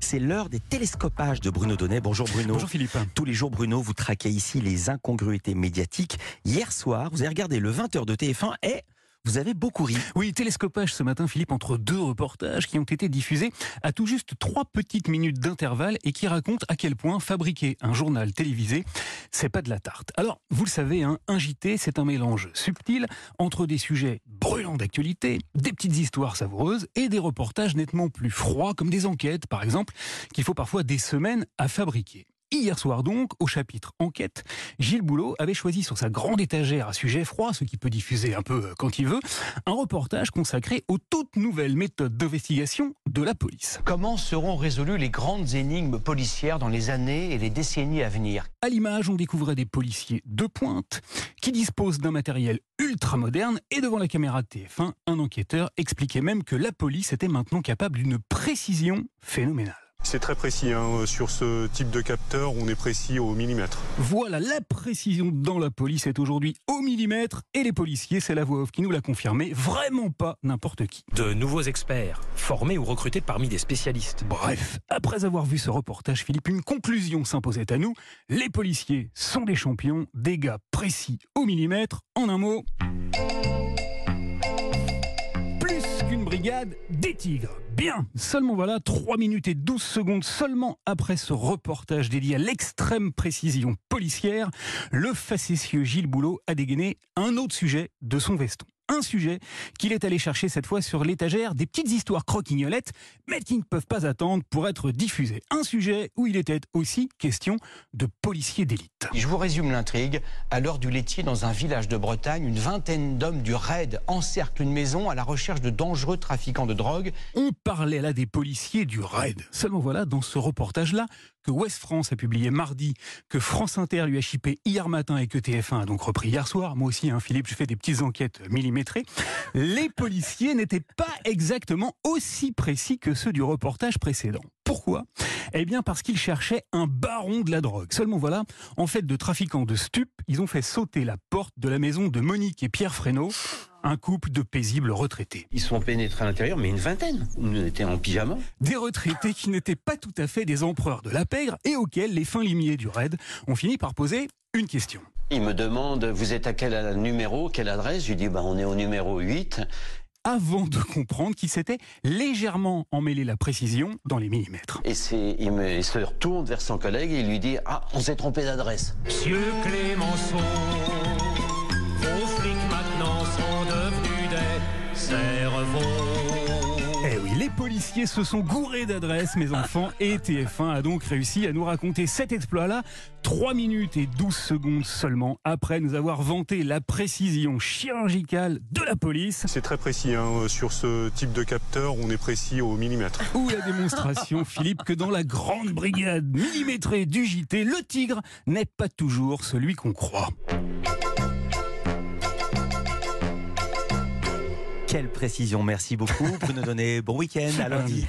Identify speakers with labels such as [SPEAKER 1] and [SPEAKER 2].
[SPEAKER 1] C'est l'heure des télescopages de Bruno Donnet. Bonjour Bruno.
[SPEAKER 2] Bonjour Philippe.
[SPEAKER 1] Tous les jours, Bruno, vous traquez ici les incongruités médiatiques. Hier soir, vous avez regardé le 20h de TF1 et vous avez beaucoup ri.
[SPEAKER 2] Oui, télescopage ce matin, Philippe, entre deux reportages qui ont été diffusés à tout juste trois petites minutes d'intervalle et qui racontent à quel point fabriquer un journal télévisé, c'est pas de la tarte. Alors, vous le savez, hein, un JT, c'est un mélange subtil entre des sujets brûlants d'actualité, des petites histoires savoureuses et des reportages nettement plus froids comme des enquêtes, par exemple, qu'il faut parfois des semaines à fabriquer. Hier soir donc, au chapitre Enquête, Gilles Boulot avait choisi sur sa grande étagère à sujet froid, ce qui peut diffuser un peu euh, quand il veut, un reportage consacré aux toutes nouvelles méthodes d'investigation de la police.
[SPEAKER 3] Comment seront résolues les grandes énigmes policières dans les années et les décennies à venir?
[SPEAKER 2] À l'image, on découvrait des policiers de pointe qui disposent d'un matériel ultra moderne et devant la caméra de TF1, un enquêteur expliquait même que la police était maintenant capable d'une précision phénoménale.
[SPEAKER 4] C'est très précis. Hein. Sur ce type de capteur, on est précis au millimètre.
[SPEAKER 2] Voilà, la précision dans la police est aujourd'hui au millimètre et les policiers, c'est la voix off qui nous l'a confirmé, vraiment pas n'importe qui.
[SPEAKER 5] De nouveaux experts, formés ou recrutés parmi des spécialistes.
[SPEAKER 2] Bref, après avoir vu ce reportage, Philippe, une conclusion s'imposait à nous. Les policiers sont des champions, des gars précis au millimètre. En un mot des tigres. Bien, seulement voilà, 3 minutes et 12 secondes seulement après ce reportage dédié à l'extrême précision policière, le facétieux Gilles Boulot a dégainé un autre sujet de son veston un sujet qu'il est allé chercher cette fois sur l'étagère des petites histoires croquignolettes, mais qui ne peuvent pas attendre pour être diffusées. Un sujet où il était aussi question de policiers d'élite.
[SPEAKER 3] Je vous résume l'intrigue. À l'heure du laitier, dans un village de Bretagne, une vingtaine d'hommes du RAID encerclent une maison à la recherche de dangereux trafiquants de drogue.
[SPEAKER 2] On parlait là des policiers du RAID. Seulement voilà, dans ce reportage-là, que West France a publié mardi, que France Inter lui a chippé hier matin et que TF1 a donc repris hier soir. Moi aussi, hein, Philippe, je fais des petites enquêtes millimétrées. Les policiers n'étaient pas exactement aussi précis que ceux du reportage précédent. Pourquoi? Eh bien parce qu'ils cherchaient un baron de la drogue. Seulement voilà, en fait de trafiquants de stupes, ils ont fait sauter la porte de la maison de Monique et Pierre Fresneau un couple de paisibles retraités.
[SPEAKER 6] Ils sont pénétrés à l'intérieur, mais une vingtaine. Nous étions en pyjama.
[SPEAKER 2] Des retraités qui n'étaient pas tout à fait des empereurs de la pègre et auxquels les fins limiers du raid ont fini par poser une question.
[SPEAKER 6] Ils me demandent, vous êtes à quel numéro, quelle adresse? Je lui dis, bah, on est au numéro 8
[SPEAKER 2] avant de comprendre qu'il s'était légèrement emmêlé la précision dans les millimètres.
[SPEAKER 6] Et il, me, il se retourne vers son collègue et il lui dit Ah, on s'est trompé d'adresse.
[SPEAKER 7] Monsieur Clémenceau
[SPEAKER 2] eh oui, les policiers se sont gourés d'adresses, mes enfants, et TF1 a donc réussi à nous raconter cet exploit-là, 3 minutes et 12 secondes seulement après nous avoir vanté la précision chirurgicale de la police.
[SPEAKER 4] C'est très précis, hein. sur ce type de capteur, on est précis au millimètre.
[SPEAKER 2] Ou la démonstration, Philippe, que dans la grande brigade millimétrée du JT, le tigre n'est pas toujours celui qu'on croit.
[SPEAKER 1] Quelle précision, merci beaucoup. Vous nous donnez bon week-end à lundi.